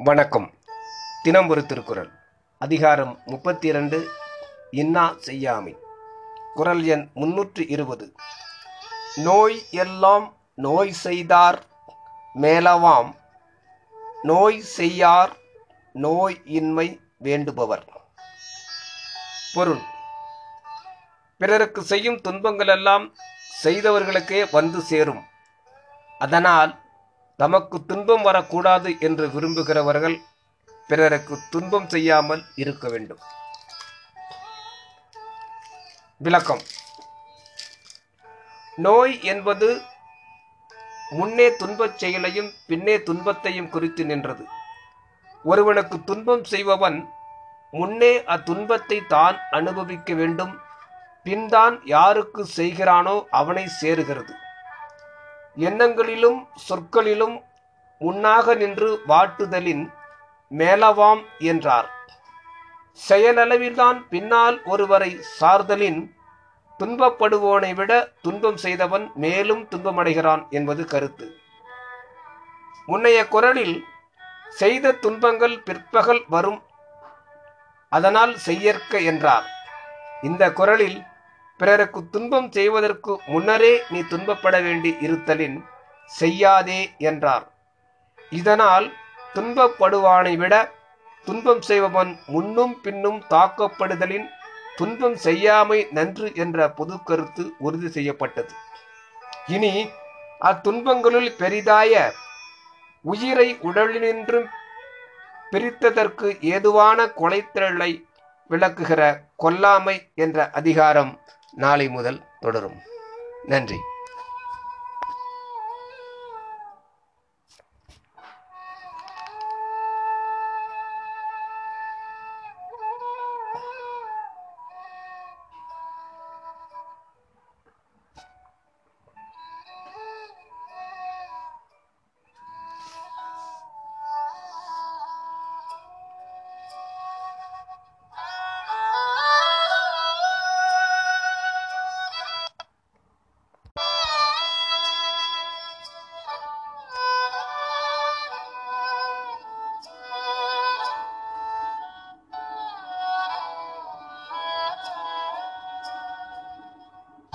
வணக்கம். தினம் ஒரு திருக்குறள். அதிகாரம் முப்பத்தி இரண்டு இன்னா செய்யாமை. குறள் எண் முன்னூற்று இருபது. நோய் எல்லாம் நோய் செய்தார் மேலவாம். நோய் செய்யார் நோய் இன்மை வேண்டுபவர். பொருள். பிறருக்கு செய்யும் துன்பங்களெல்லாம் செய்தவர்களுக்கே வந்து சேரும். அதனால் நமக்கு துன்பம் வரக்கூடாது என்று விரும்புகிறவர்கள் பிறருக்கு துன்பம் செய்யாமல் இருக்க வேண்டும். விளக்கம். நோய் என்பது முன்னே துன்பச் செயலையும் பின்னே துன்பத்தையும் குறித்து நின்றது. ஒருவனுக்கு துன்பம் செய்பவன் முன்னே அத்துன்பத்தை தான் அனுபவிக்க வேண்டும் பின்தான் யாருக்கு செய்கிறானோ அவனை சேருகிறது. எண்ணங்களிலும் சொற்களிலும் முன்னாக நின்று வாட்டுதலின் மேலவாம் என்றார். செயலளவில்தான் பின்னால் ஒருவரை சார்தலின் துன்பப்படுவோனை விட துன்பம் செய்தவன் மேலும் துன்பமடைகிறான் என்பது கருத்து. முன்னைய குரலில் செய்த துன்பங்கள் பிற்பகல் வரும் அதனால் செய்யற்க என்றார். இந்த குரலில் பிறருக்கு துன்பம் செய்வதற்கு முன்னரே நீ துன்பப்பட வேண்டி இருத்தலின் செய்யாதே என்றார். இதனால் துன்பப்படுவானை விட துன்பம் செய்பவன் முன்னும் பின்னும் தாக்கப்படுதலின் துன்பம் செய்யாமை நன்று என்ற பொது கருத்து உறுதி செய்யப்பட்டது. இனி அத்துன்பங்களுள் பெரிதாய உயிரை உடலினின்றும் பிரித்ததற்கு ஏதுவான கொலைத்திரளை விளக்குகிற கொல்லாமை என்ற அதிகாரம் நாளை முதல் தொடரும். நன்றி.